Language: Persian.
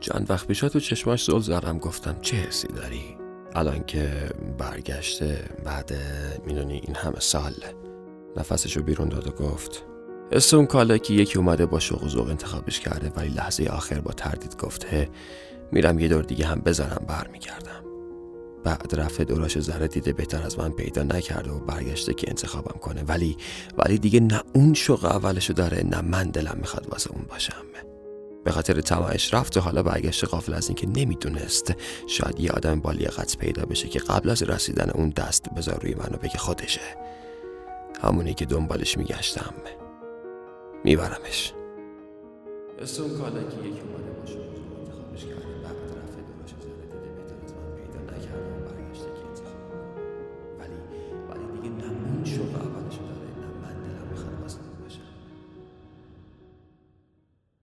چند وقت پیشا تو چشماش زل زدم گفتم چه حسی داری؟ الان که برگشته بعد می‌دونی این همه سال نفسشو بیرون داد و گفت اسم اون کالا که یکی اومده با شوق و ذوق انتخابش کرده ولی لحظه آخر با تردید گفته میرم یه دور دیگه هم بزنم برمیگردم. بعد رفته دوراش ذره دیده بهتر از من پیدا نکرده و برگشته که انتخابم کنه. ولی ولی دیگه نه اون شوق اولشو داره نه من دلم می‌خواد واسه اون باشم. به خاطر تمایش رفت و حالا برگشته قافل از اینکه نمی‌دونست شاید یه آدم با لیاقت پیدا بشه که قبل از رسیدن اون دست بذار روی منو بگه خودشه. همونی که دنبالش میگشتم. میبرمش. اسم کالکی یکی اومده باشه.